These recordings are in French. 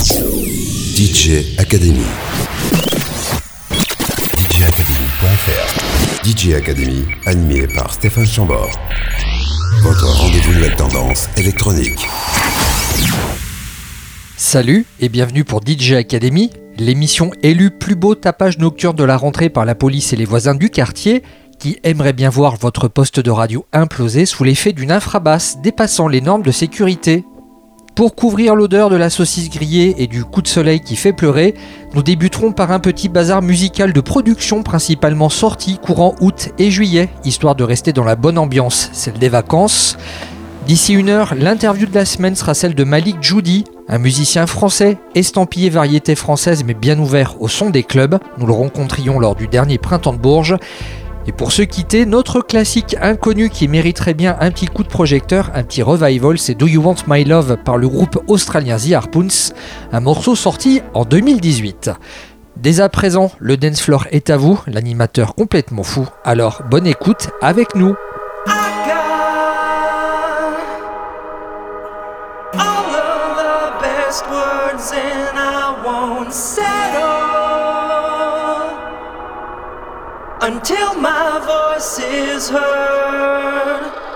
DJ Academy. DJacademy.fr DJ Academy, animé par Stéphane Chambord. Votre rendez-vous nouvelle tendance électronique. Salut et bienvenue pour DJ Academy, l'émission élue plus beau tapage nocturne de la rentrée par la police et les voisins du quartier qui aimeraient bien voir votre poste de radio imploser sous l'effet d'une infrabasse dépassant les normes de sécurité. Pour couvrir l'odeur de la saucisse grillée et du coup de soleil qui fait pleurer, nous débuterons par un petit bazar musical de production principalement sorti courant août et juillet, histoire de rester dans la bonne ambiance, celle des vacances. D'ici une heure, l'interview de la semaine sera celle de Malik Judy, un musicien français, estampillé variété française mais bien ouvert au son des clubs. Nous le rencontrions lors du dernier printemps de Bourges. Et pour se quitter, notre classique inconnu qui mériterait bien un petit coup de projecteur, un petit revival, c'est Do You Want My Love par le groupe australien The Harpoons, un morceau sorti en 2018. Dès à présent, le dance floor est à vous, l'animateur complètement fou. Alors bonne écoute avec nous. Until my voice is heard.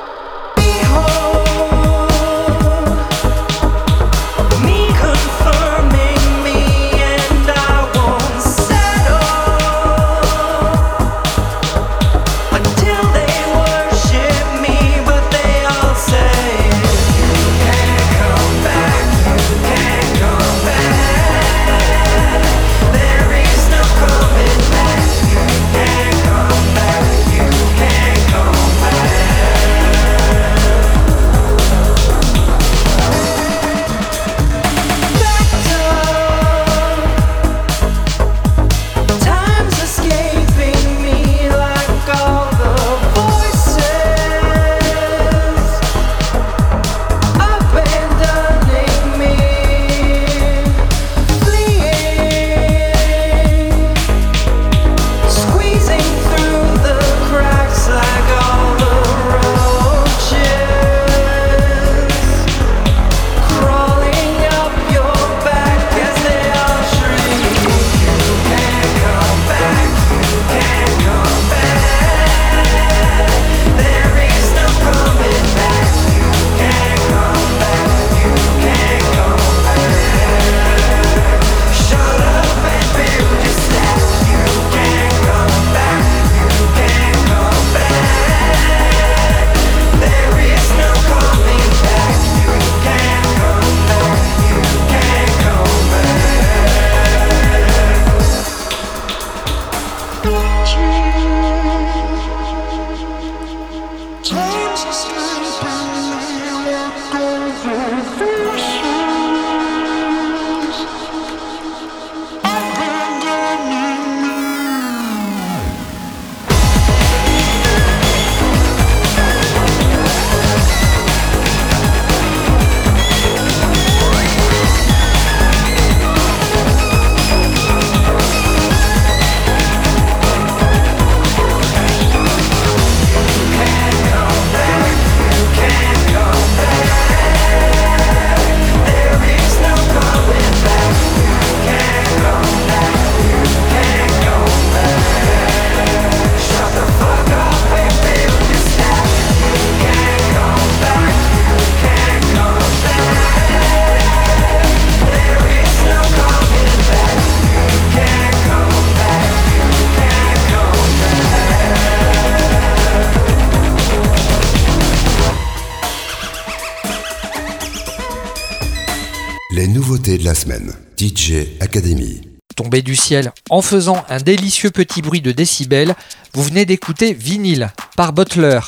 En faisant un délicieux petit bruit de décibels, vous venez d'écouter Vinyl par Butler.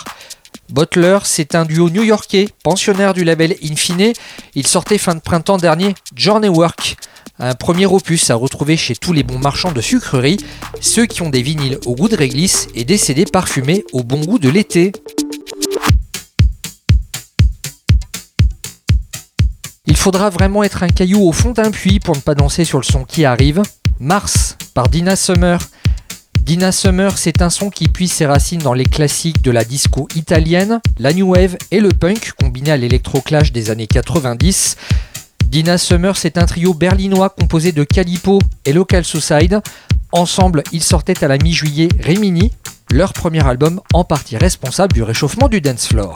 Butler, c'est un duo new-yorkais, pensionnaire du label Infine. Il sortait fin de printemps dernier Journey Work, un premier opus à retrouver chez tous les bons marchands de sucreries, ceux qui ont des vinyles au goût de réglisse et des CD parfumés au bon goût de l'été. Il faudra vraiment être un caillou au fond d'un puits pour ne pas danser sur le son qui arrive. Mars par Dina Summer. Dina Summer, c'est un son qui puise ses racines dans les classiques de la disco italienne, la new wave et le punk combiné à l'électroclash des années 90. Dina Summer, c'est un trio berlinois composé de Calipo et Local Suicide. Ensemble, ils sortaient à la mi-juillet Rimini, leur premier album en partie responsable du réchauffement du dance floor.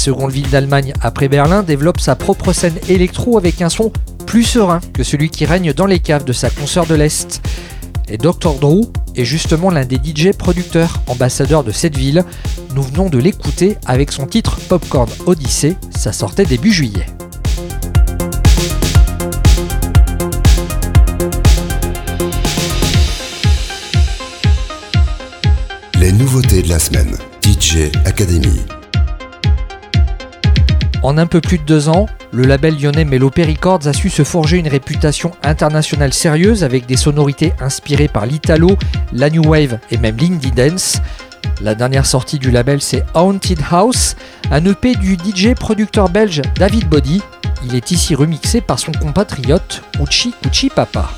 Seconde ville d'Allemagne après Berlin, développe sa propre scène électro avec un son plus serein que celui qui règne dans les caves de sa consoeur de l'Est. Et Dr. Drew est justement l'un des DJ producteurs ambassadeurs de cette ville. Nous venons de l'écouter avec son titre Popcorn Odyssey, ça sortait début juillet. Les nouveautés de la semaine. DJ Academy. En un peu plus de deux ans, le label lyonnais Melopé Records a su se forger une réputation internationale sérieuse avec des sonorités inspirées par l'italo, la new wave et même l'indie dance. La dernière sortie du label c'est Haunted House, un EP du DJ producteur belge David Body. Il est ici remixé par son compatriote Uchi Uchi Papa.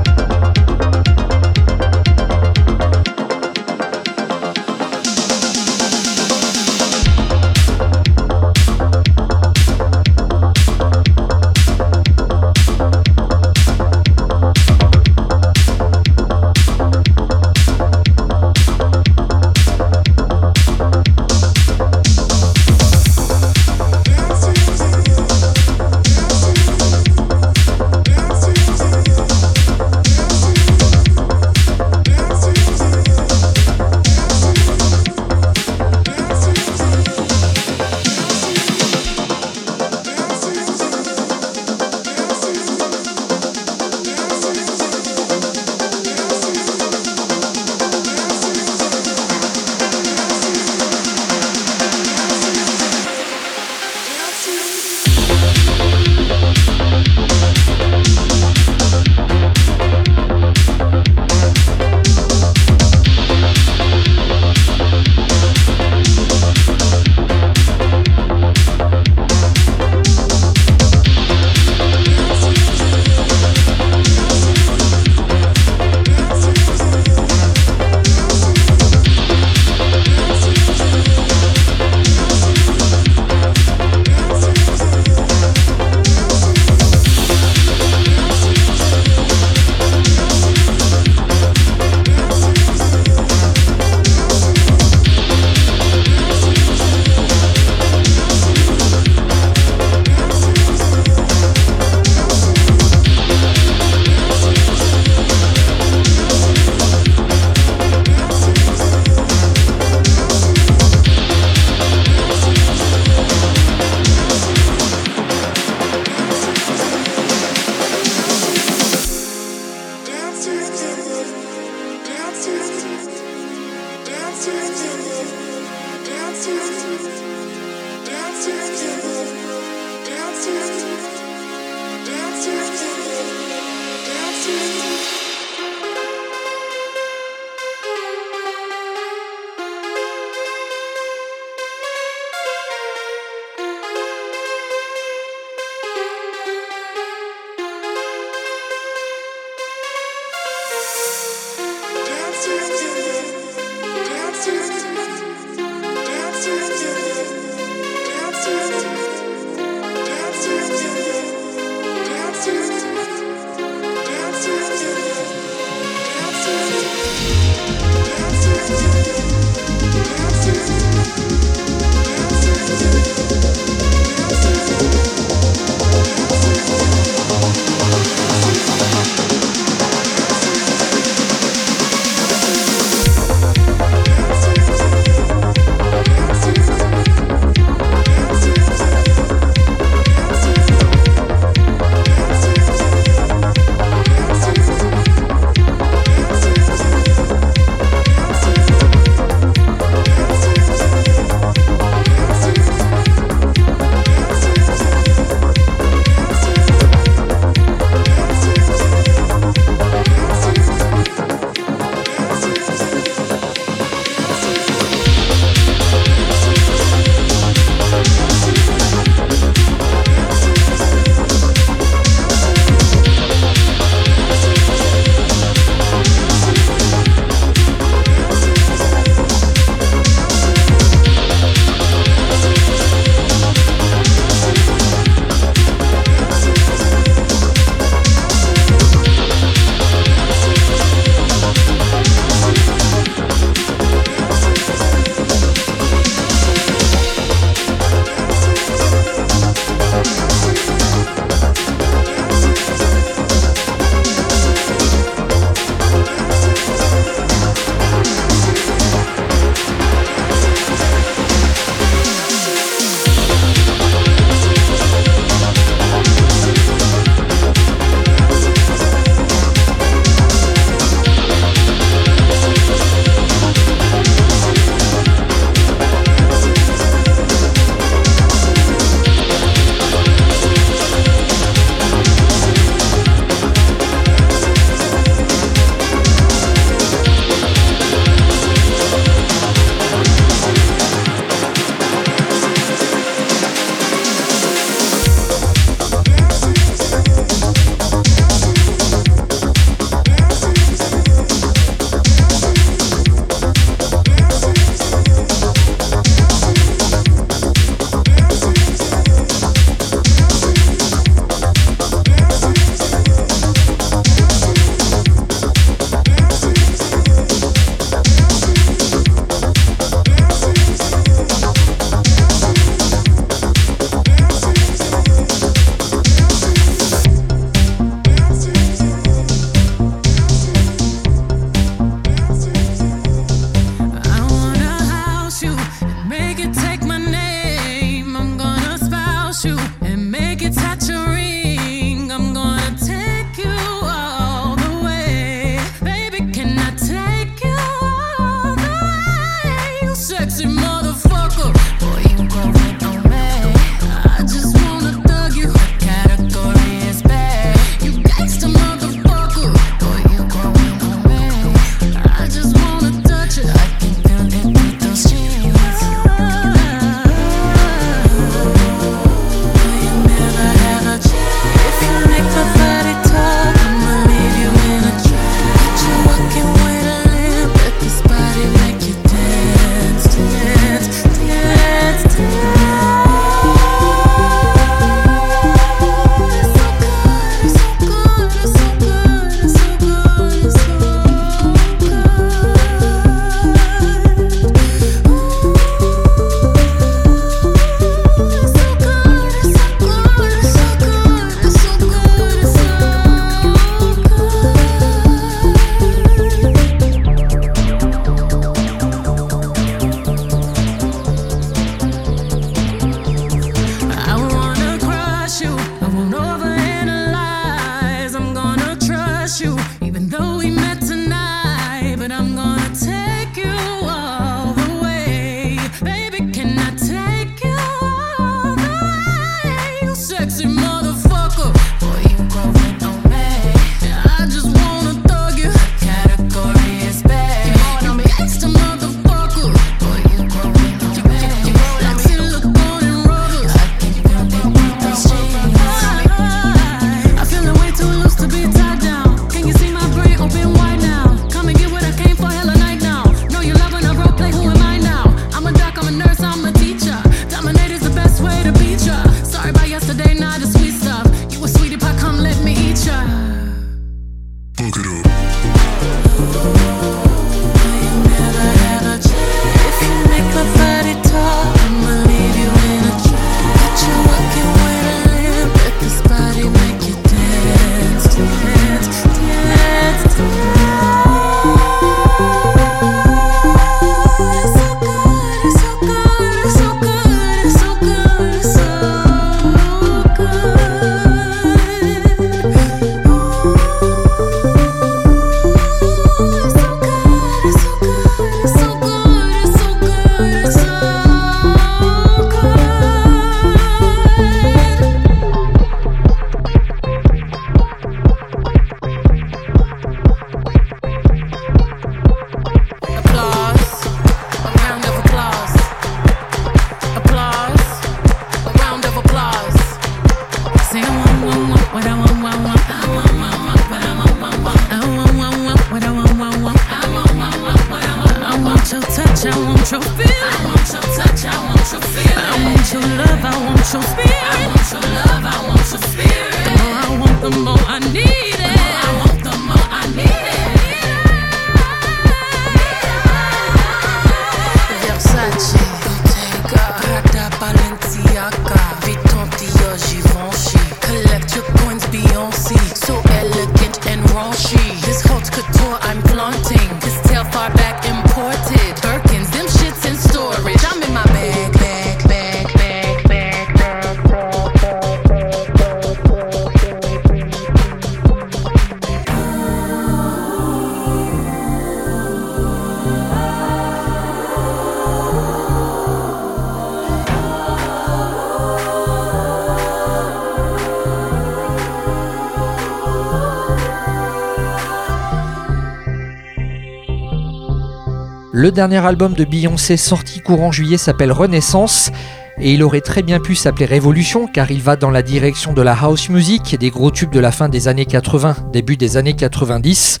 Le dernier album de Beyoncé sorti courant juillet s'appelle Renaissance et il aurait très bien pu s'appeler Révolution car il va dans la direction de la house music et des gros tubes de la fin des années 80, début des années 90.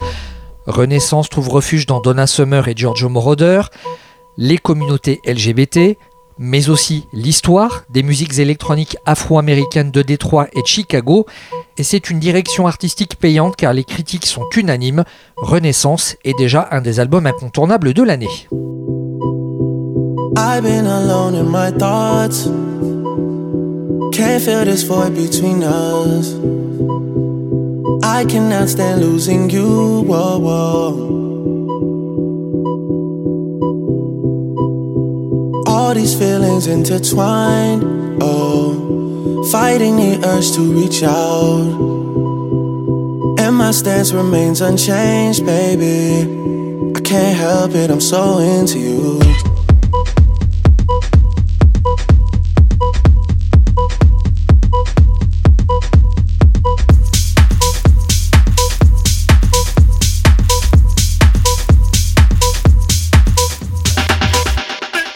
Renaissance trouve refuge dans Donna Summer et Giorgio Moroder, les communautés LGBT, mais aussi l'histoire des musiques électroniques afro-américaines de Détroit et de Chicago. Et c'est une direction artistique payante car les critiques sont unanimes. Renaissance est déjà un des albums incontournables de l'année. Fighting the urge to reach out. And my stance remains unchanged, baby. I can't help it, I'm so into you.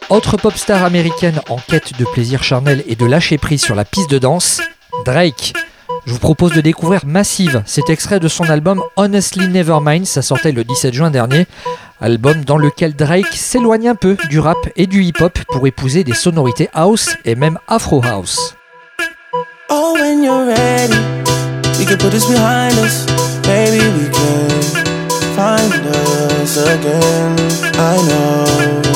Autre pop star américaine en quête de plaisir charnel et de lâcher prise sur la piste de danse, Drake. Je vous propose de découvrir Massive, cet extrait de son album Honestly Nevermind, ça sortait le 17 juin dernier, album dans lequel Drake s'éloigne un peu du rap et du hip-hop pour épouser des sonorités house et même afro house. Oh, when you're ready, can put behind us. Maybe we can find us again. I know.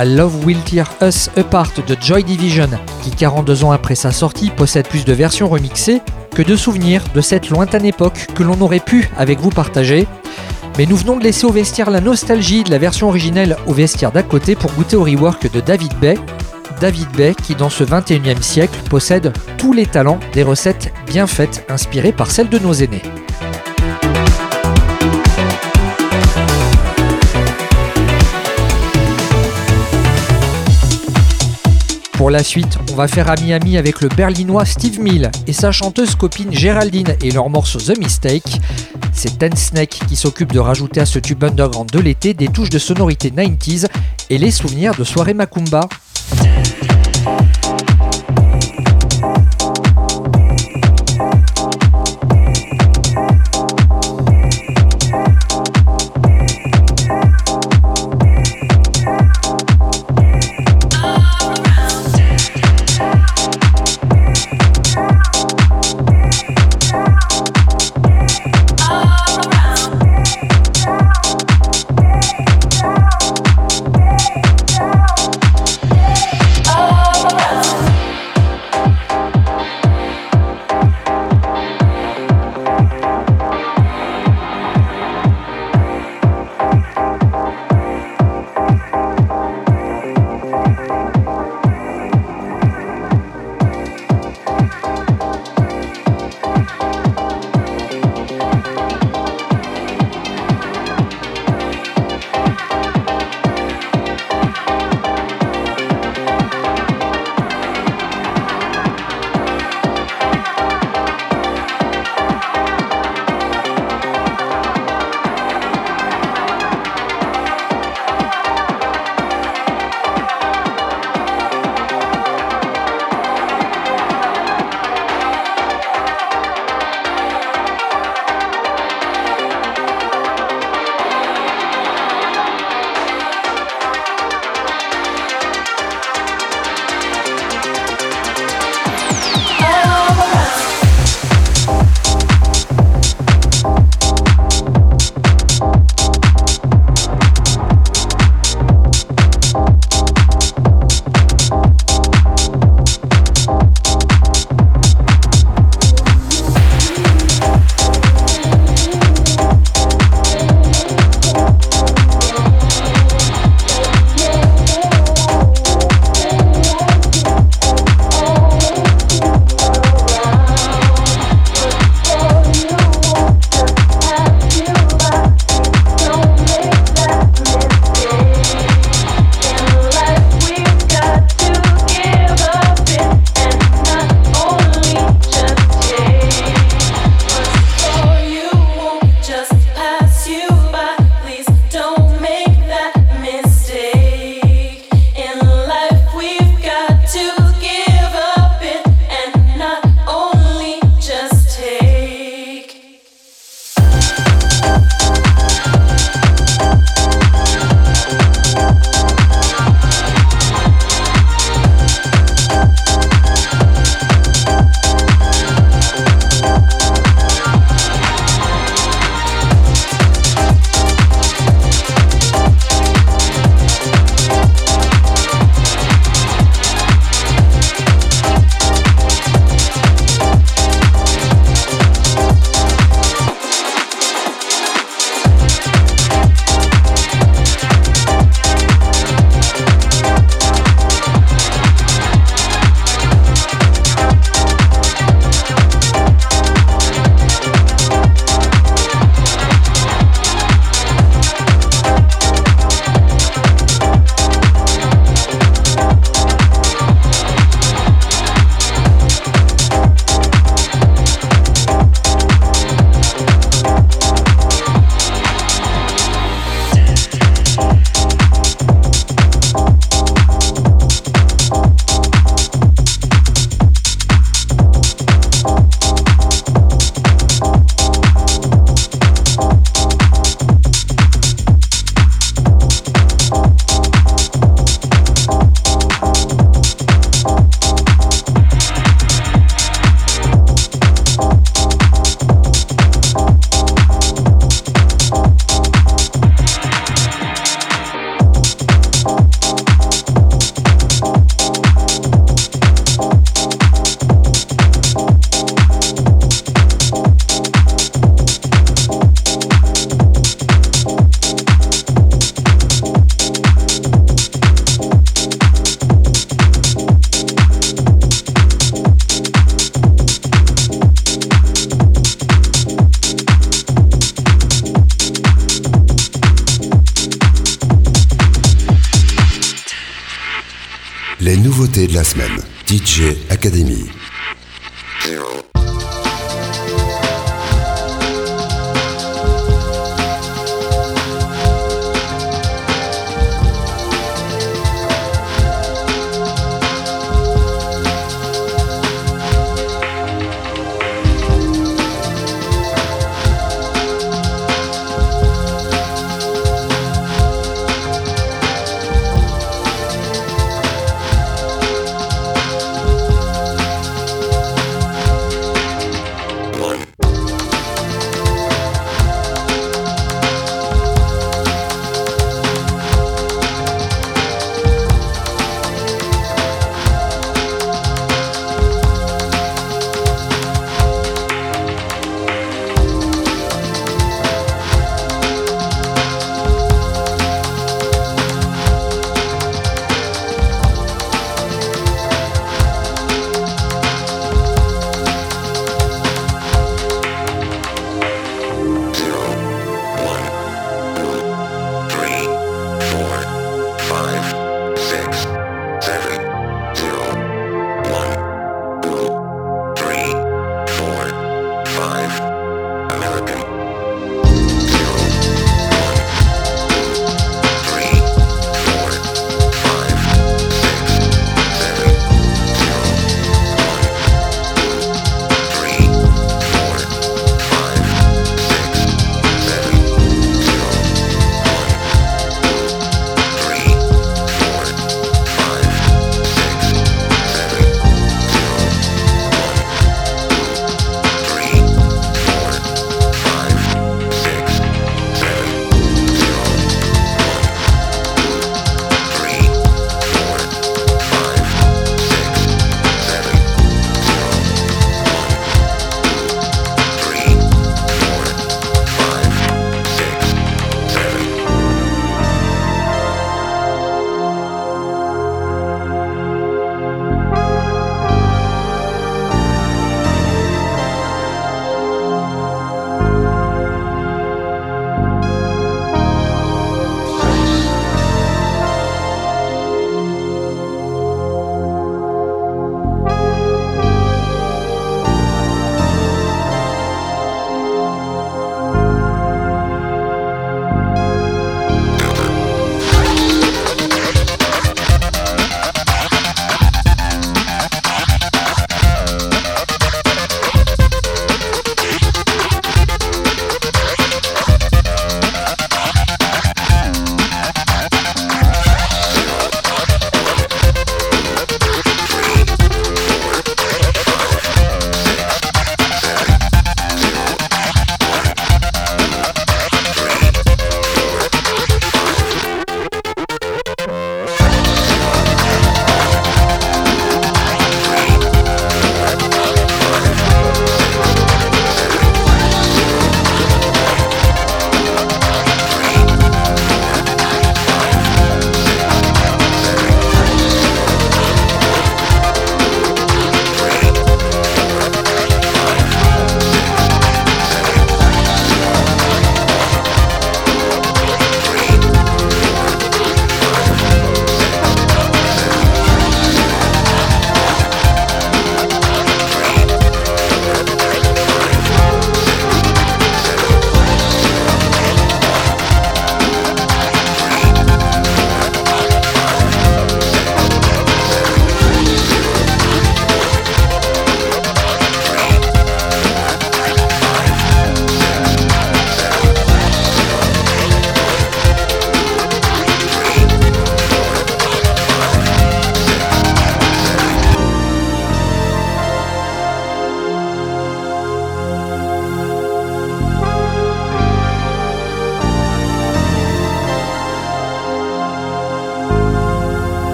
À Love Will Tear Us Apart de Joy Division, qui 42 ans après sa sortie possède plus de versions remixées que de souvenirs de cette lointaine époque que l'on aurait pu avec vous partager. Mais nous venons de laisser au vestiaire la nostalgie de la version originelle au vestiaire d'à côté pour goûter au rework de David Bay. David Bay qui dans ce 21e siècle possède tous les talents des recettes bien faites inspirées par celles de nos aînés. Pour la suite, on va faire ami-ami avec le berlinois Steve Mill et sa chanteuse copine Géraldine et leur morceau The Mistake. C'est Ten Snake qui s'occupe de rajouter à ce tube underground de l'été des touches de sonorité 90s et les souvenirs de soirées Macumba.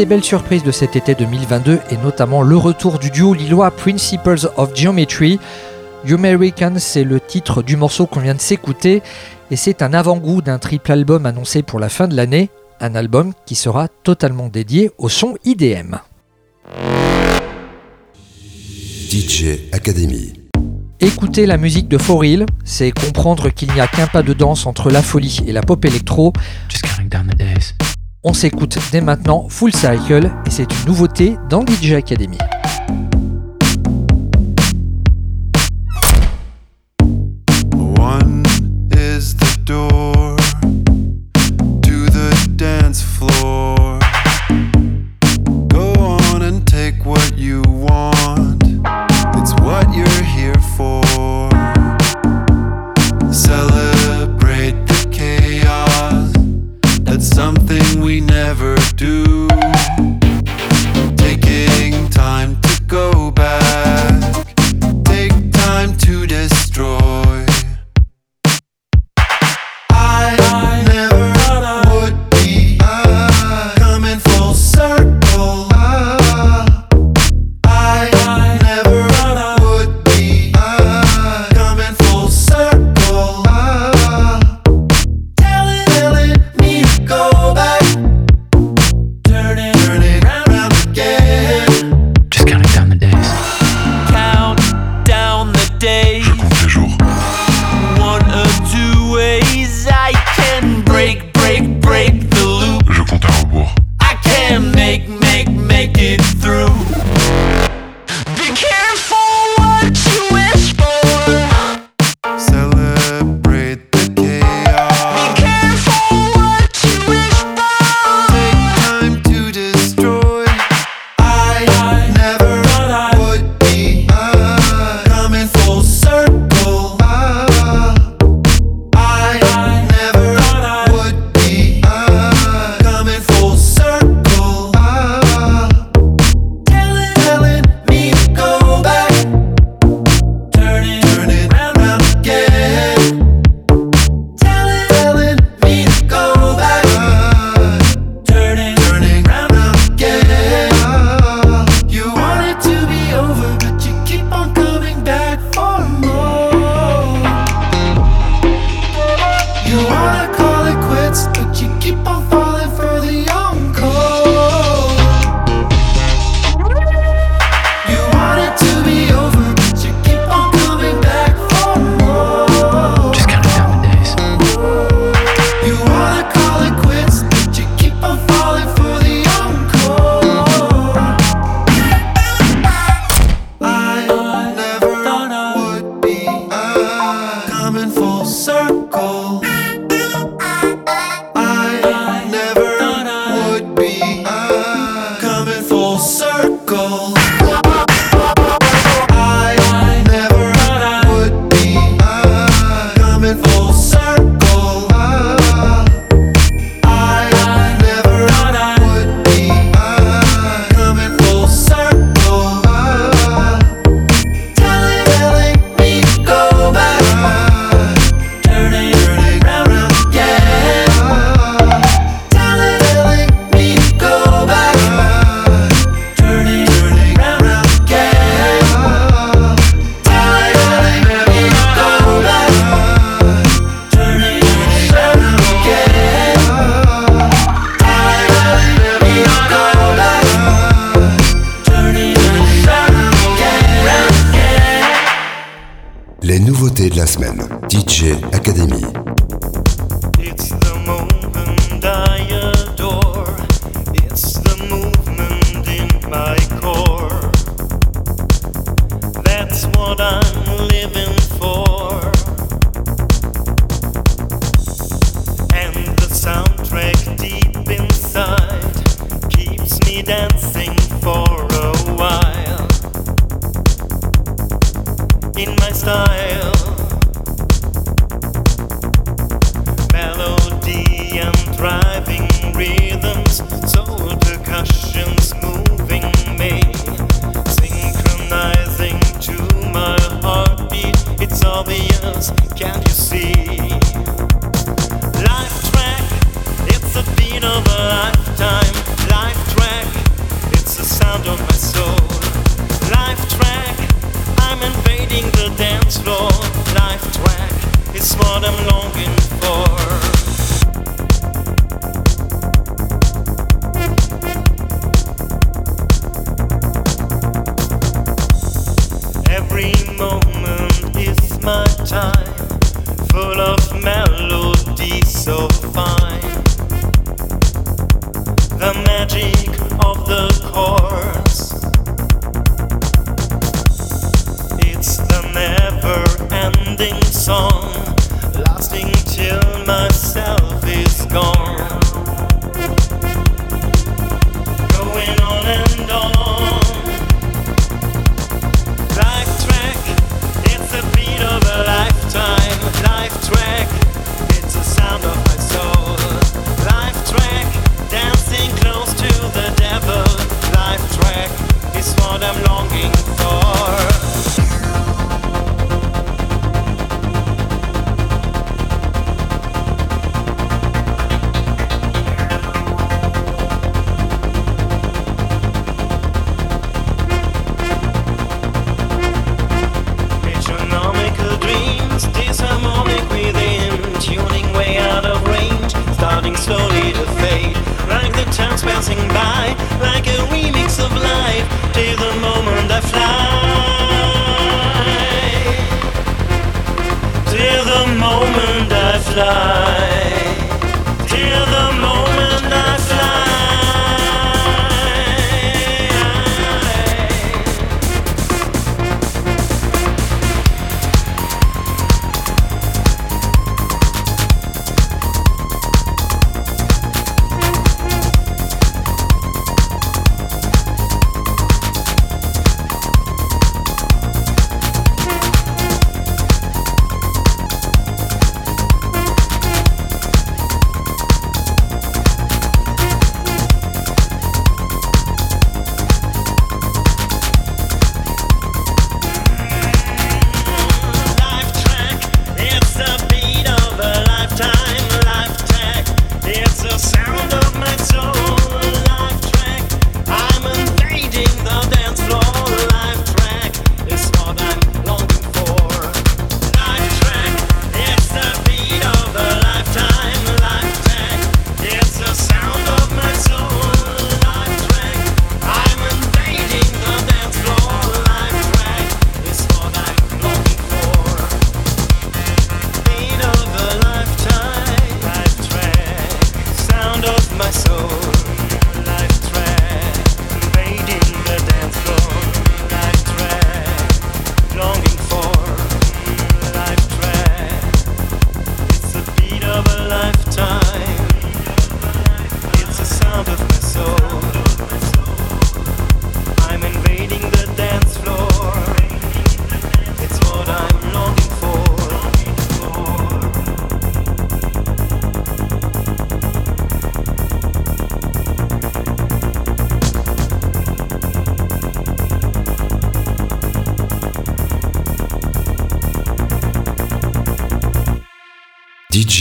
des belles surprises de cet été 2022 est notamment le retour du duo lillois Principles of Geometry. American, c'est le titre du morceau qu'on vient de s'écouter et c'est un avant-goût d'un triple album annoncé pour la fin de l'année, un album qui sera totalement dédié au son IDM. DJ Academy. Écouter la musique de Foril, c'est comprendre qu'il n'y a qu'un pas de danse entre la folie et la pop électro. Just. On s'écoute dès maintenant Full Cycle et c'est une nouveauté dans DJ Academy.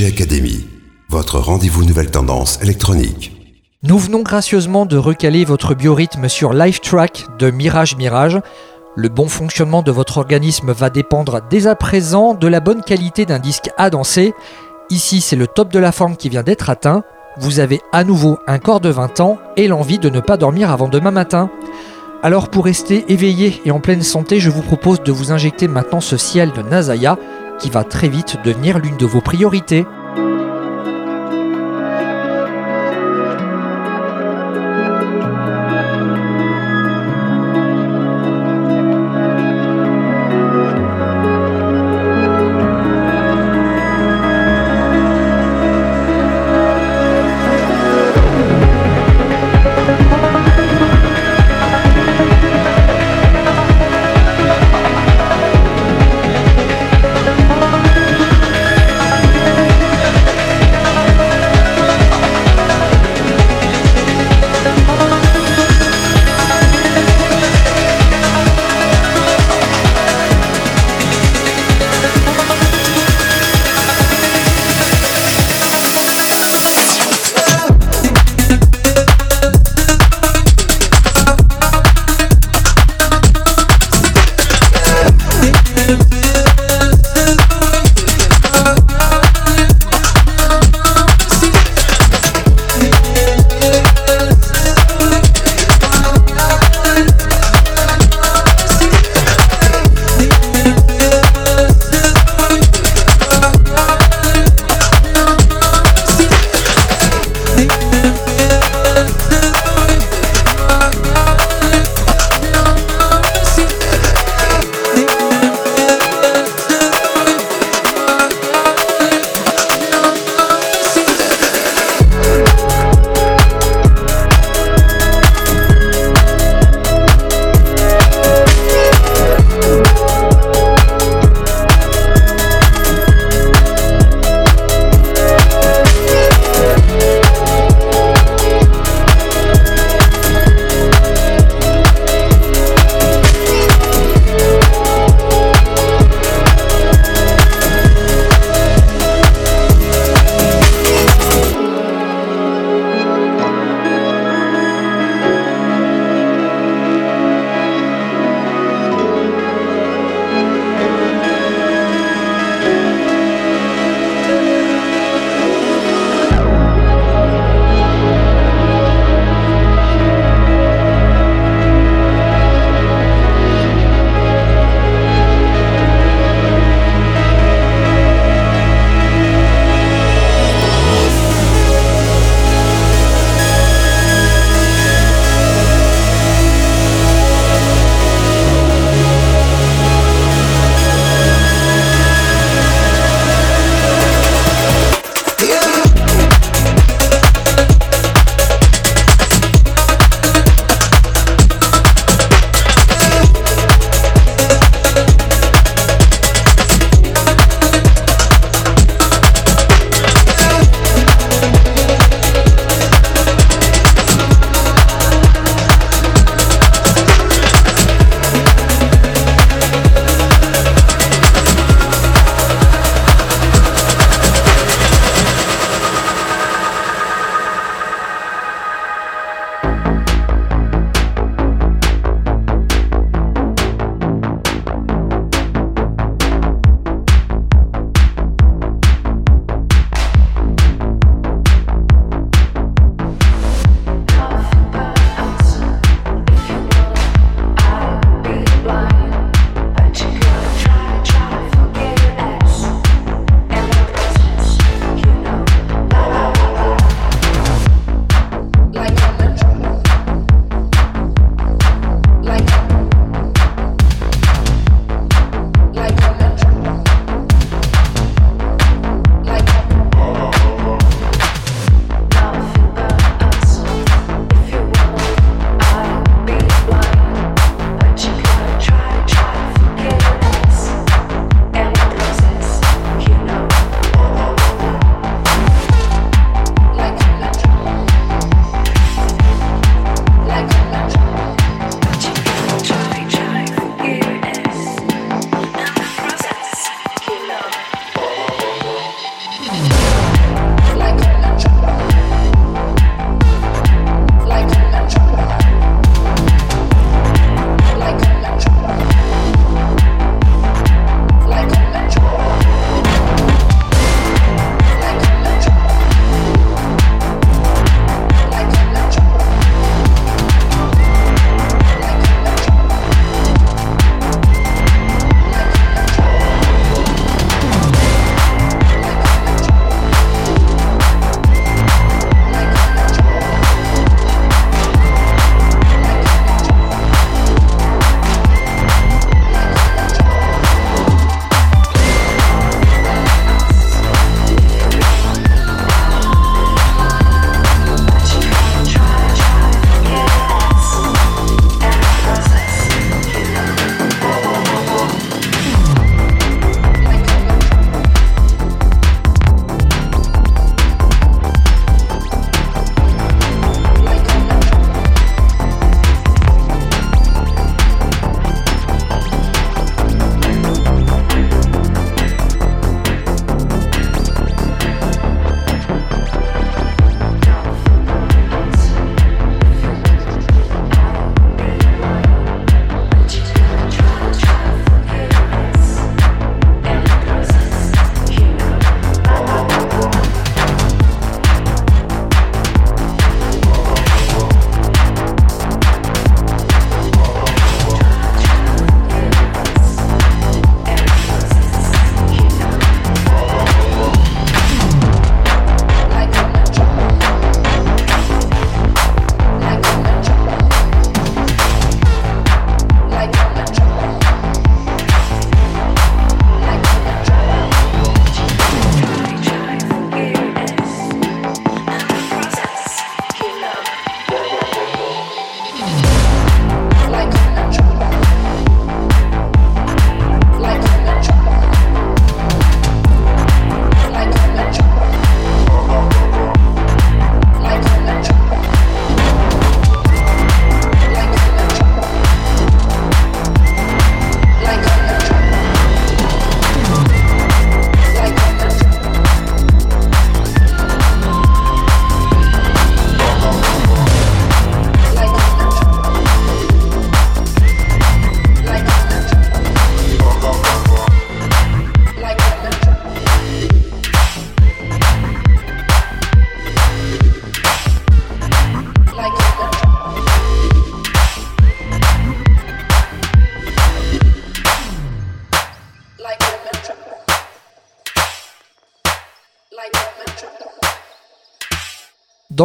Academy, votre rendez-vous nouvelle tendance électronique. Nous venons gracieusement de recaler votre biorhythme sur Lifetrack de Mirage Mirage. Le bon fonctionnement de votre organisme va dépendre dès à présent de la bonne qualité d'un disque à danser. Ici, c'est le top de la forme qui vient d'être atteint. Vous avez à nouveau un corps de 20 ans et l'envie de ne pas dormir avant demain matin. Alors pour rester éveillé et en pleine santé, je vous propose de vous injecter maintenant ce ciel de Nazaya qui va très vite devenir l'une de vos priorités.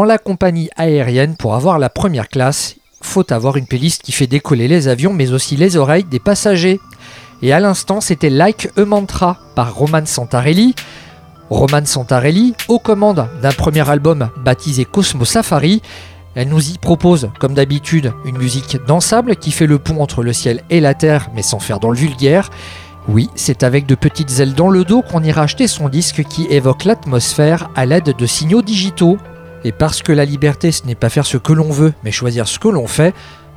La compagnie aérienne, pour avoir la première classe, faut avoir une playlist qui fait décoller les avions mais aussi les oreilles des passagers. Et à l'instant, c'était Like a Mantra par Roman Santarelli. Roman Santarelli, aux commandes d'un premier album baptisé Cosmo Safari, elle nous y propose, comme d'habitude, une musique dansable qui fait le pont entre le ciel et la terre, mais sans faire dans le vulgaire. Oui, c'est avec de petites ailes dans le dos qu'on ira acheter son disque qui évoque l'atmosphère à l'aide de signaux digitaux. Et parce que la liberté, ce n'est pas faire ce que l'on veut, mais choisir ce que l'on fait,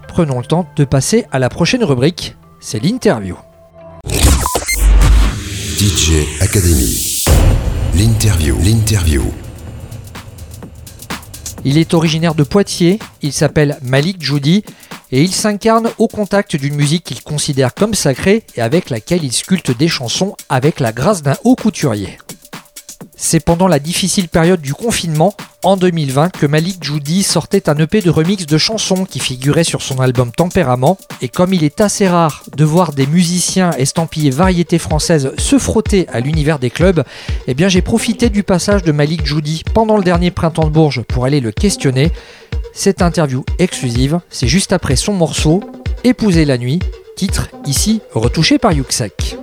prenons le temps de passer à la prochaine rubrique, c'est l'interview. DJ Academy. L'interview. L'interview. Il est originaire de Poitiers, il s'appelle Malik Joudi et il s'incarne au contact d'une musique qu'il considère comme sacrée et avec laquelle il sculpte des chansons avec la grâce d'un haut couturier. C'est pendant la difficile période du confinement, en 2020, que Malik Joudi sortait un EP de remix de chansons qui figurait sur son album Tempérament. Et comme il est assez rare de voir des musiciens estampillés variétés françaises se frotter à l'univers des clubs, eh bien j'ai profité du passage de Malik Joudi pendant le dernier printemps de Bourges pour aller le questionner. Cette interview exclusive, c'est juste après son morceau Épouser la nuit, titre ici retouché par Yuxek.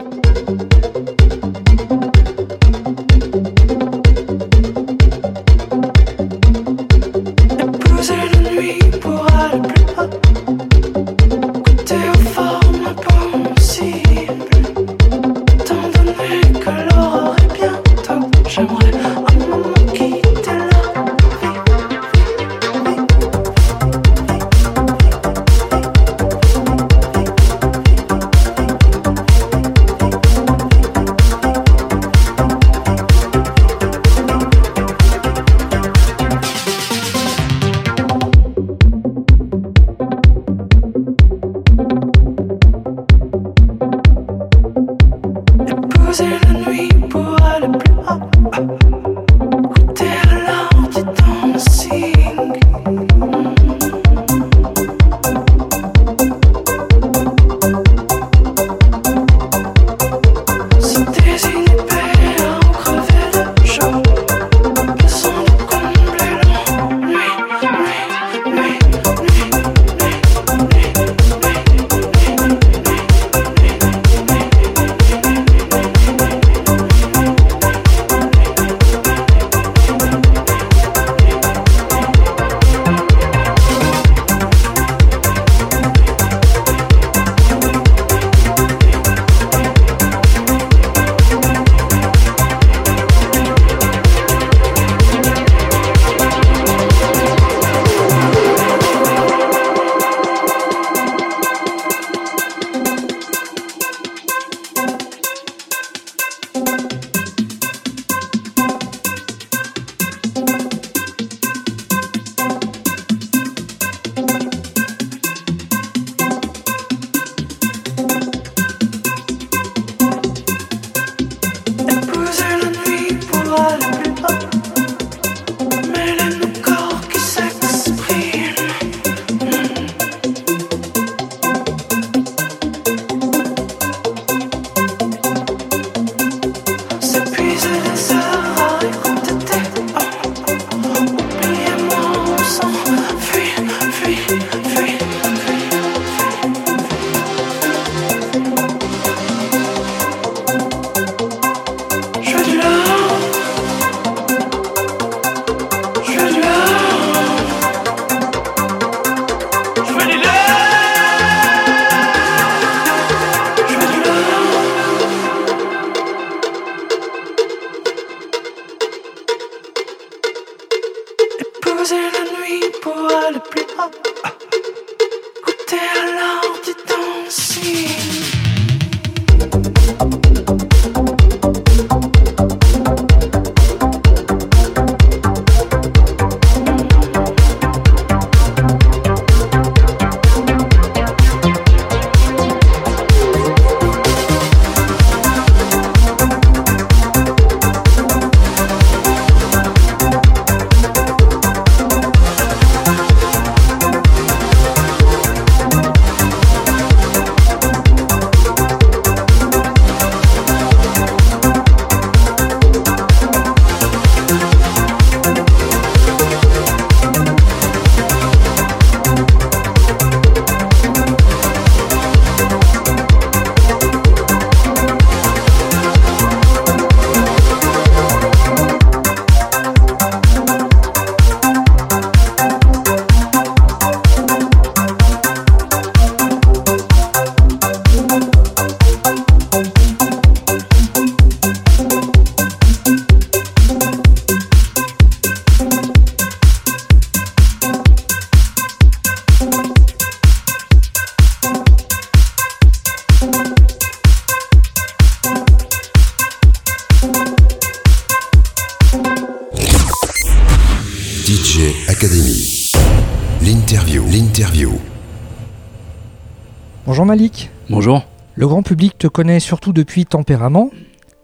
Grand public te connaît surtout depuis Tempérament,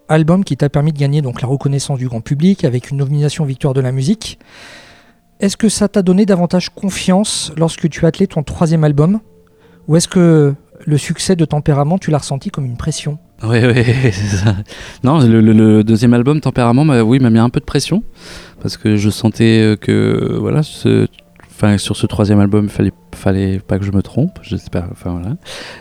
album qui t'a permis de gagner donc la reconnaissance du grand public avec une nomination Victoire de la musique. Est-ce que ça t'a donné davantage confiance lorsque tu as attelé ton troisième album? Ou est-ce que le succès de Tempérament, tu l'as ressenti comme une pression? Oui, oui, c'est ça. Non, le, le- deuxième album, Tempérament, oui, m'a mis un peu de pression. Parce que je sentais euh, que, voilà, ce- sur ce troisième album, il fallait, fallait pas que je me trompe, j'espère. Enfin, voilà.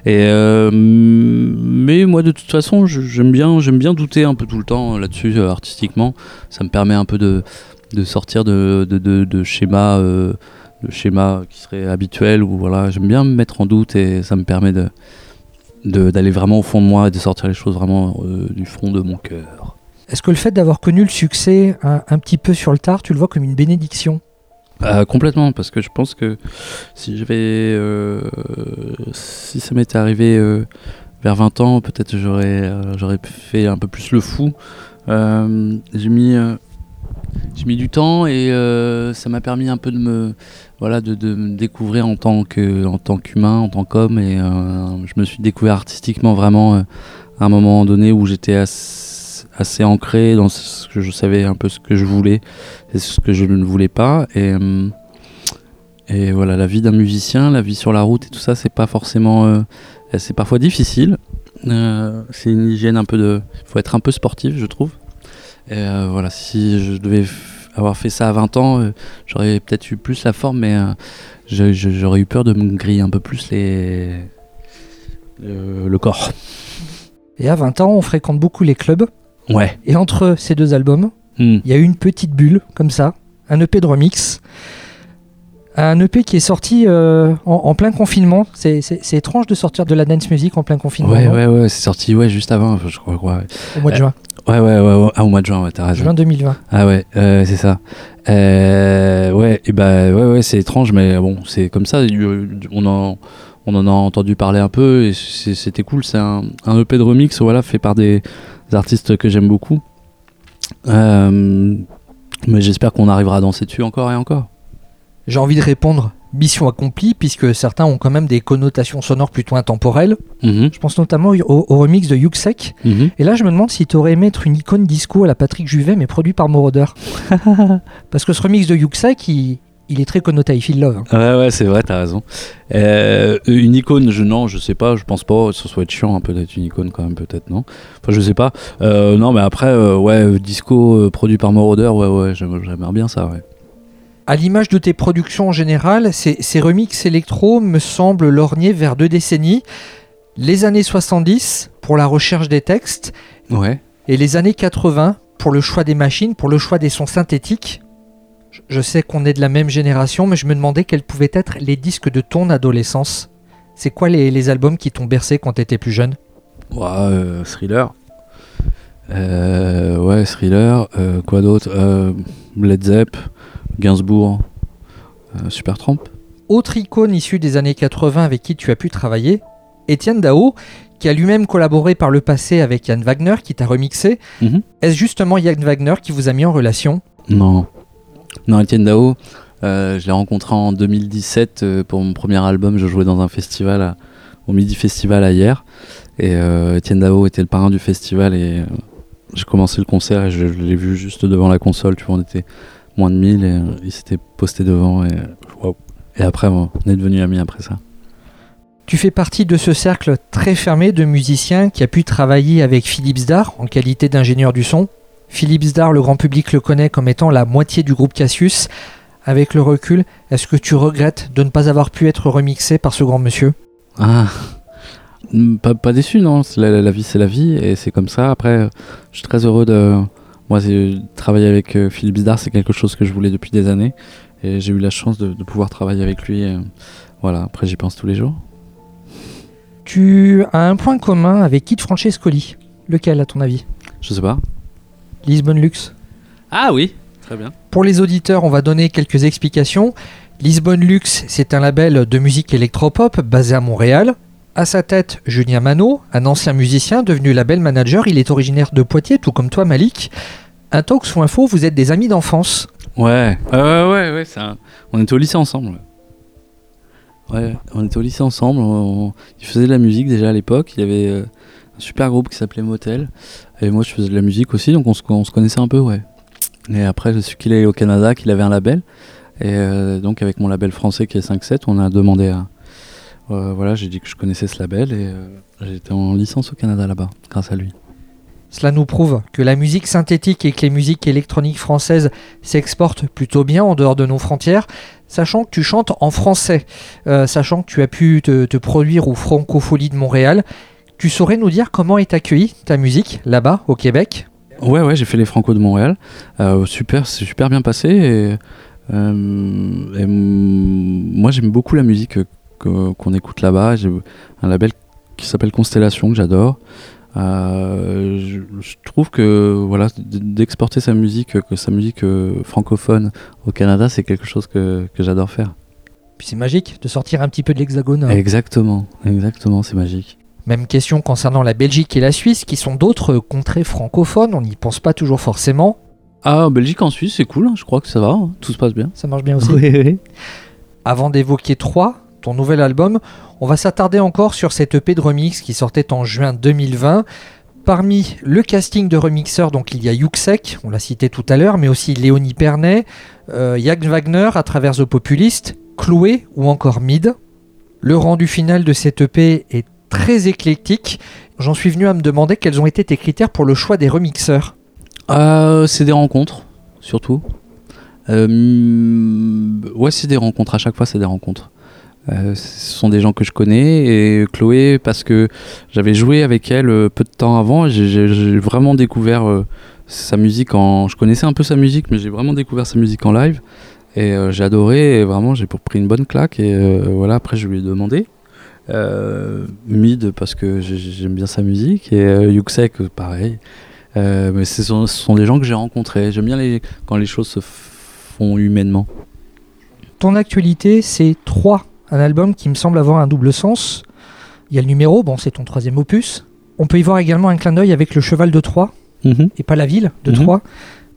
Euh, mais moi, de toute façon, j'aime bien, j'aime bien douter un peu tout le temps là-dessus, euh, artistiquement. Ça me permet un peu de, sortir de, de, de, euh, de schémas qui seraient habituels ou voilà j'aime bien me mettre en doute et ça me permet de d'aller vraiment au fond de moi et de sortir les choses vraiment euh, du fond de mon cœur. Est-ce que le fait d'avoir connu le succès un petit peu sur le tard, tu le vois comme une bénédiction? Euh, complètement, parce que je pense que si j'avais, euh, si ça m'était arrivé euh, vers 20 ans, peut-être j'aurais, euh, j'aurais fait un peu plus le fou. Euh, j'ai mis, j'ai mis du temps et ça m'a permis un peu de me, voilà, de, découvrir en tant qu'humain, en tant qu'homme, et je me suis découvert artistiquement vraiment à un moment donné où j'étais assez, assez ancré dans ce que je savais un peu ce que je voulais et ce que je ne voulais pas. Et, euh, et voilà, la vie d'un musicien, la vie sur la route et tout ça, c'est pas forcément. euh, c'est parfois difficile. Euh, c'est une hygiène un peu de. Il faut être un peu sportif, je trouve. Et voilà, si je devais avoir fait ça à 20 ans, j'aurais peut-être eu plus la forme, mais j'aurais eu peur de me griller un peu plus les. le- le corps. Et à 20 ans, on fréquente beaucoup les clubs. Ouais. Et entre ces deux albums, Hmm. il y a eu une petite bulle, comme ça, un EP de remix. Un EP qui est sorti euh, en, en plein confinement. C'est c'est- c'est étrange de sortir de la dance music en plein confinement. Ouais, ouais, ouais, c'est sorti ouais, juste avant, je crois. ouais. Au mois de Euh, juin. Ouais, ouais, ouais, ouais. Ah, au mois de juin, ouais, t'as raison. Juin 2020. Ah ouais, euh, c'est ça. Ouais, et bah ouais, ouais, c'est étrange, mais bon, c'est comme ça. On en, on en a entendu parler un peu et c'était cool. C'est un, un EP de remix, voilà, fait par des artistes que j'aime beaucoup. Euh, mais j'espère qu'on arrivera à danser dessus encore et encore. J'ai envie de répondre mission accomplie, puisque certains ont quand même des connotations sonores plutôt intemporelles. Mhm, Je pense notamment au, au remix de Yuxek. mhm. Et là, je me demande si tu aurais aimé être une icône disco à la Patrick Juvet, mais produit par Moroder. Parce que ce remix de Yuxek, il, il est très connoté I Feel Love. hein. Ouais, ouais, c'est vrai, t'as raison. Euh, une icône, je, non, je sais pas, je pense pas, ça soit être chiant un peu d'être une icône quand même, peut-être, non Enfin, je sais pas. Euh, non, mais après, euh, ouais, disco produit par Moroder, ouais, ouais, j'aime- j'aimerais bien ça, ouais. À l'image de tes productions en général, ces, ces remixes électro me semblent lorgner vers deux décennies. Les années 70 pour la recherche des textes Ouais. et les années 80 pour le choix des machines, pour le choix des sons synthétiques. Je- sais qu'on est de la même génération, mais je me demandais quels pouvaient être les disques de ton adolescence. C'est quoi les, les albums qui t'ont bercé quand t'étais plus jeune? Ouais, euh, thriller. Euh, ouais, thriller. euh, quoi d'autre? Led Zepp, Gainsbourg, euh, Supertramp. Autre icône issue des années 80 avec qui tu as pu travailler, Étienne Dao, qui a lui-même collaboré par le passé avec Yann Wagner, qui t'a remixé. Mhm. Est-ce justement Yann Wagner qui vous a mis en relation? Non. Non, Etienne Dao, euh, je l'ai rencontré en 2017 euh, pour mon premier album. Je jouais dans un festival, à- au Midi Festival à hier. Et euh, Etienne Dao était le parrain du festival. Et euh, j'ai commencé le concert et je, je l'ai vu juste devant la console. Tu vois, on était moins de 1000 et euh, il s'était posté devant. Et, euh, waouh. et après, bon, on est devenus amis après ça. Tu fais partie de ce cercle très fermé de musiciens qui a pu travailler avec Philippe Zdar en qualité d'ingénieur du son. Philippe Zdar, le grand public le connaît comme étant la moitié du groupe Cassius. Avec le recul, est-ce que tu regrettes de ne pas avoir pu être remixé par ce grand monsieur? Ah, Hmm, pas, pas déçu, non. La, la- la vie, c'est la vie, et c'est comme ça. Après, je suis très heureux de. Moi, travailler avec euh, Philippe Zdar, c'est quelque chose que je voulais depuis des années, et j'ai eu la chance de, de pouvoir travailler avec lui. euh, voilà, après, j'y pense tous les jours. Tu as un point commun avec Kid Francescoli. Lequel, à ton avis? Je sais pas. Lisbonne Luxe. Ah oui, très bien. Pour les auditeurs, on va donner quelques explications. Lisbonne Luxe, c'est un label de musique électropop basé à Montréal. À sa tête, Julien Manot, un ancien musicien devenu label manager. Il est originaire de Poitiers, tout comme toi, Malik. Un talk ou info, vous êtes des amis d'enfance. Ouais, ouais, ouais, ouais, un- on était au lycée ensemble. Ouais, on était au lycée ensemble. On, il faisait de la musique déjà à l'époque. Il y avait euh, un super groupe qui s'appelait Motel. Et moi, je faisais de la musique aussi, donc on se, on se connaissait un peu, ouais. Et après, je suis qu'il est au Canada, qu'il avait un label. Et euh, donc, avec mon label français qui est 5-7, on a demandé à. euh, voilà, j'ai dit que je connaissais ce label et euh, j'étais en licence au Canada là-bas, grâce à lui. Cela nous prouve que la musique synthétique et que les musiques électroniques françaises s'exportent plutôt bien en dehors de nos frontières, sachant que tu chantes en français, sachant que tu as pu te, te produire aux Francopholies de Montréal. Tu saurais nous dire comment est accueillie ta musique là-bas au Québec? Ouais, ouais, j'ai fait les Franco de Montréal. Euh, super, c'est super bien passé. Et, euh, et, moi, j'aime beaucoup la musique que- qu'on écoute là-bas. J'ai un label qui s'appelle Constellation que j'adore. Euh, je, je trouve que voilà, d'exporter sa musique, que sa musique francophone au Canada, c'est quelque chose que, que j'adore faire. Puis c'est magique de sortir un petit peu de l'hexagone. Exactement, exactement, c'est magique. Même question concernant la Belgique et la Suisse, qui sont d'autres contrées francophones, on n'y pense pas toujours forcément. Ah, en Belgique, en Suisse, c'est cool. hein, je crois que ça va, hein, tout se passe bien. Ça marche bien aussi. Oui, oui. Avant d'évoquer 3, ton nouvel album, on va s'attarder encore sur cette EP de remix qui sortait en juin 2020. Parmi le casting de remixeurs, donc il y a Yuxek, on l'a cité tout à l'heure, mais aussi Léonie Pernet, euh, Yann Wagner à travers The Populist, Chloé ou encore Mid. Le rendu final de cette EP est très éclectique. J'en suis venu à me demander quels ont été tes critères pour le choix des remixeurs. Euh, c'est des rencontres, surtout. Euh, mm, ouais, c'est des rencontres. À chaque fois, c'est des rencontres. Euh, ce sont des gens que je connais et Chloé parce que j'avais joué avec elle peu de temps avant. J'ai vraiment découvert sa musique en. Je connaissais un peu sa musique, mais j'ai vraiment découvert sa musique en live et j'ai adoré. Et vraiment, j'ai pris une bonne claque et voilà. Après, je lui ai demandé. Euh, Mid parce que j'ai- j'aime bien sa musique et euh, Yuxek pareil. Euh, mais ce sont, ce sont des gens que j'ai rencontrés. J'aime bien les, quand les choses se font humainement. Ton actualité, c'est 3, un album qui me semble avoir un double sens. Il y a le numéro, bon, c'est ton troisième opus. On peut y voir également un clin d'œil avec le cheval de Troie, et pas la ville de Mhm. Troie.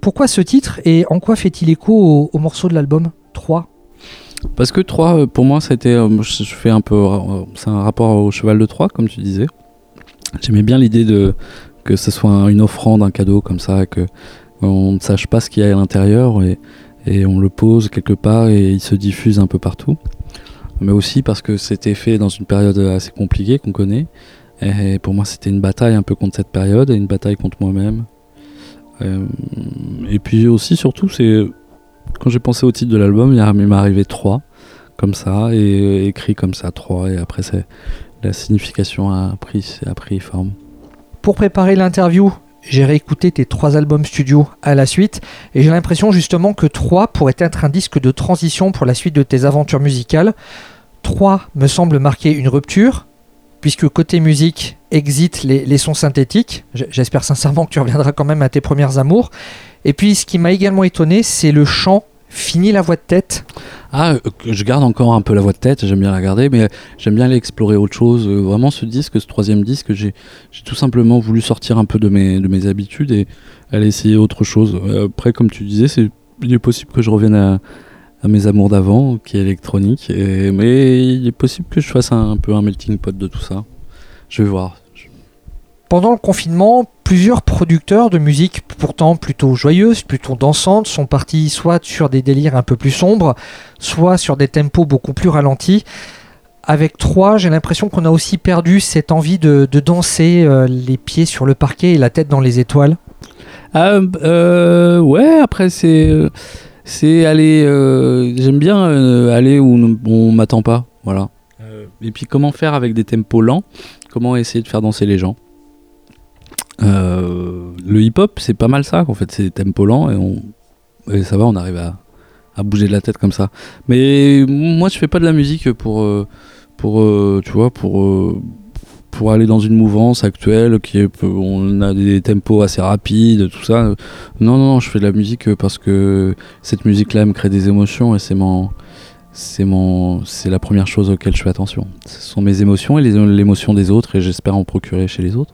Pourquoi ce titre et en quoi fait-il écho au, au morceau de l'album 3 Parce que 3, pour moi, été, euh, je, fais un peu. euh, C'est un rapport au cheval de Troie, comme tu disais. J'aimais bien l'idée de que ce soit un- une offrande, un cadeau comme ça, que on ne sache pas ce qu'il y a à l'intérieur et, et on le pose quelque part et il se diffuse un peu partout. Mais aussi parce que c'était fait dans une période assez compliquée qu'on connaît. Et pour moi, c'était une bataille un peu contre cette période et une bataille contre moi-même. Euh, et puis aussi, surtout, c'est quand j'ai pensé au titre de l'album, il m'est arrivé 3 comme ça, et écrit comme ça, 3, et après la signification a pris, a pris forme. Pour préparer l'interview, j'ai réécouté tes trois albums studio à la suite et j'ai l'impression justement que 3 pourrait être un disque de transition pour la suite de tes aventures musicales. 3 me semble marquer une rupture puisque côté musique, exit les, sons synthétiques. J'espère sincèrement que tu reviendras quand même à tes premières amours. Et puis ce qui m'a également étonné, c'est le chant Fini la voix de tête. Ah, euh, je garde encore un peu la voix de tête, j'aime bien la garder, mais j'aime bien aller explorer autre chose. Euh, Vraiment, ce disque, ce troisième disque, j'ai tout simplement voulu sortir un peu de mes, de mes habitudes et aller essayer autre chose. Euh, Après, comme tu disais, il est possible que je revienne à, mes amours d'avant, qui est électronique, mais il est possible que je fasse un peu un melting pot de tout ça. Je vais voir. Pendant le confinement, plusieurs producteurs de musique pourtant plutôt joyeuse, plutôt dansante, sont partis soit sur des délires un peu plus sombres, soit sur des tempos beaucoup plus ralentis. Avec 3, j'ai l'impression qu'on a aussi perdu cette envie de, de danser euh, les pieds sur le parquet et la tête dans les étoiles. Ah, euh, ouais, après, c'est. C'est aller. euh, J'aime bien euh, aller où on on m'attend pas. Voilà. Euh, et puis, comment faire avec des tempos lents? Comment essayer de faire danser les gens? Le hip-hop, c'est pas mal ça, en fait. C'est des tempos lents et, on, et ça va, on arrive à, bouger de la tête comme ça. Mais moi, je fais pas de la musique pour. euh, pour euh, tu vois, pour. euh, pour aller dans une mouvance actuelle qui est on a des tempos assez rapides tout ça non non je fais de la musique parce que cette musique là me crée des émotions et c'est mon c'est mon c'est la première chose auquel je fais attention ce sont mes émotions et les- l'émotion des autres et j'espère en procurer chez les autres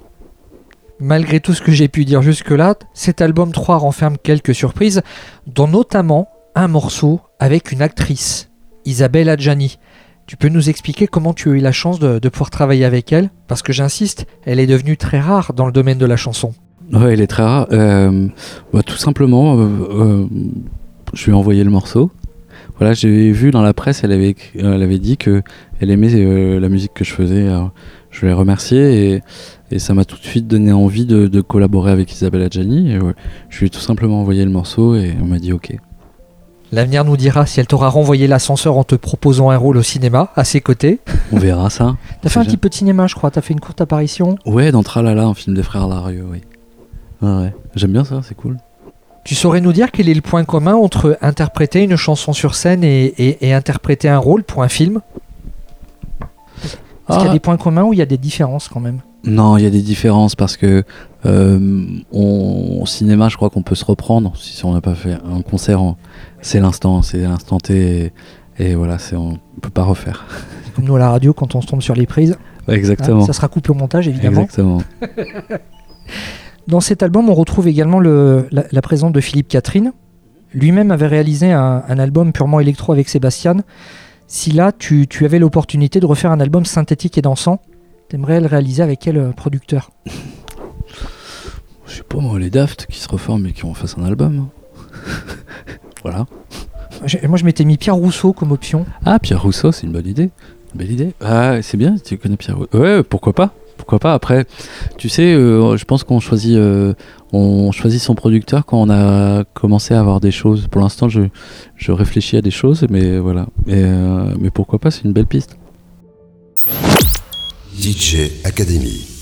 Malgré tout ce que j'ai pu dire jusque-là, cet album 3 renferme quelques surprises, dont notamment un morceau avec une actrice, Isabelle Adjani. Tu peux nous expliquer comment tu as eu la chance de, pouvoir travailler avec elle? Parce que j'insiste, elle est devenue très rare dans le domaine de la chanson. Ouais, il est très rare. Euh, bah, tout simplement, euh, euh, je lui ai envoyé le morceau. Voilà, j'ai vu dans la presse, elle avait, elle dit que elle aimait la musique que je faisais. Je l'ai remercié et, et ça m'a tout de suite donné envie de, de collaborer avec Isabelle Adjani. Et ouais, je lui ai tout simplement envoyé le morceau et on m'a dit OK. L'avenir nous dira si elle t'aura renvoyé l'ascenseur en te proposant un rôle au cinéma, à ses côtés. On verra ça. T'as fait un petit peu de cinéma, je crois. T'as fait une courte apparition. Ouais, dans Tralala, un film des frères Larieux, oui. Ouais, ouais. J'aime bien ça, c'est cool. Tu saurais nous dire quel est le point commun entre interpréter une chanson sur scène et, et- et interpréter un rôle pour un film? Est-ce qu'il y a Ah. des points communs ou il y a des différences quand même? Non, il y a des différences parce que euh, on, au cinéma, je crois qu'on peut se reprendre si on n'a pas fait un concert. C'est l'instant, c'est l'instant T. Et, et voilà, on peut pas refaire. C'est Comme nous à la radio, quand on se tombe sur les prises. Exactement. hein, ça sera coupé au montage, évidemment. Exactement. Dans cet album, on retrouve également le- la, la présence de Philippe Catherine. Lui-même avait réalisé un, un album purement électro avec Sébastien. Si là, tu, tu avais l'opportunité de refaire un album synthétique et dansant, t'aimerais le réaliser avec quel euh, producteur? Je sais pas moi, les Daft qui se reforment et qui en fassent un album. voilà. Moi, je m'étais mis Pierre Rousseau comme option. Ah, Pierre Rousseau, c'est une bonne idée. Belle idée. Ah, c'est bien, tu connais Pierre Rousseau. Ouais, pourquoi pas? Pourquoi pas Après, tu sais, euh, je pense qu'on choisit, euh, choisit son producteur quand on a commencé à avoir des choses. Pour l'instant, je, je réfléchis à des choses, mais voilà. Mais, euh, mais pourquoi pas C'est une belle piste. DJ Academy.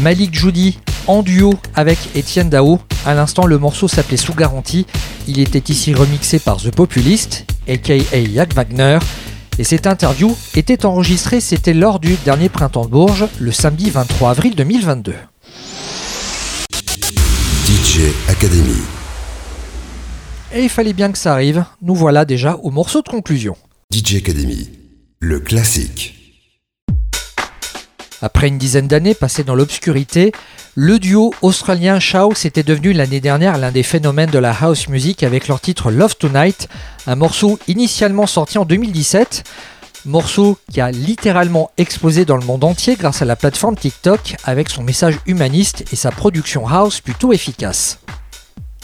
Malik Judy en duo avec Étienne Dao. À l'instant, le morceau s'appelait Sous garantie. Il était ici remixé par The Populist, aka Jack Wagner. Et cette interview était enregistrée, c'était lors du dernier printemps de Bourges, le samedi 23 avril 2022. DJ Academy. Et il fallait bien que ça arrive. Nous voilà déjà au morceau de conclusion. DJ Academy. Le classique. Après une dizaine d'années passées dans l'obscurité, le duo australien Shouse était devenu l'année dernière l'un des phénomènes de la house music avec leur titre Love Tonight, un morceau initialement sorti en 2017, morceau qui a littéralement explosé dans le monde entier grâce à la plateforme TikTok avec son message humaniste et sa production house plutôt efficace.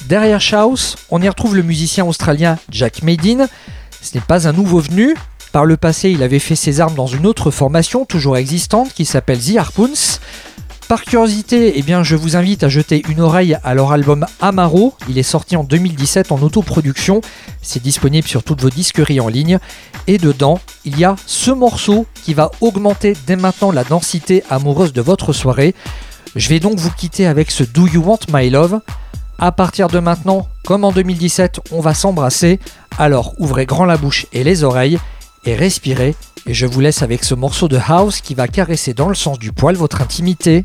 Derrière Shouse, on y retrouve le musicien australien Jack Maiden. Ce n'est pas un nouveau venu, par le passé, il avait fait ses armes dans une autre formation toujours existante qui s'appelle The Harpoons. Par curiosité, eh bien, je vous invite à jeter une oreille à leur album Amaro. Il est sorti en 2017 en autoproduction. C'est disponible sur toutes vos disqueries en ligne. Et dedans, il y a ce morceau qui va augmenter dès maintenant la densité amoureuse de votre soirée. Je vais donc vous quitter avec ce Do You Want My Love. À partir de maintenant, comme en 2017, on va s'embrasser. Alors ouvrez grand la bouche et les oreilles et respirez. Et je vous laisse avec ce morceau de house qui va caresser dans le sens du poil votre intimité.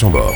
Stéphane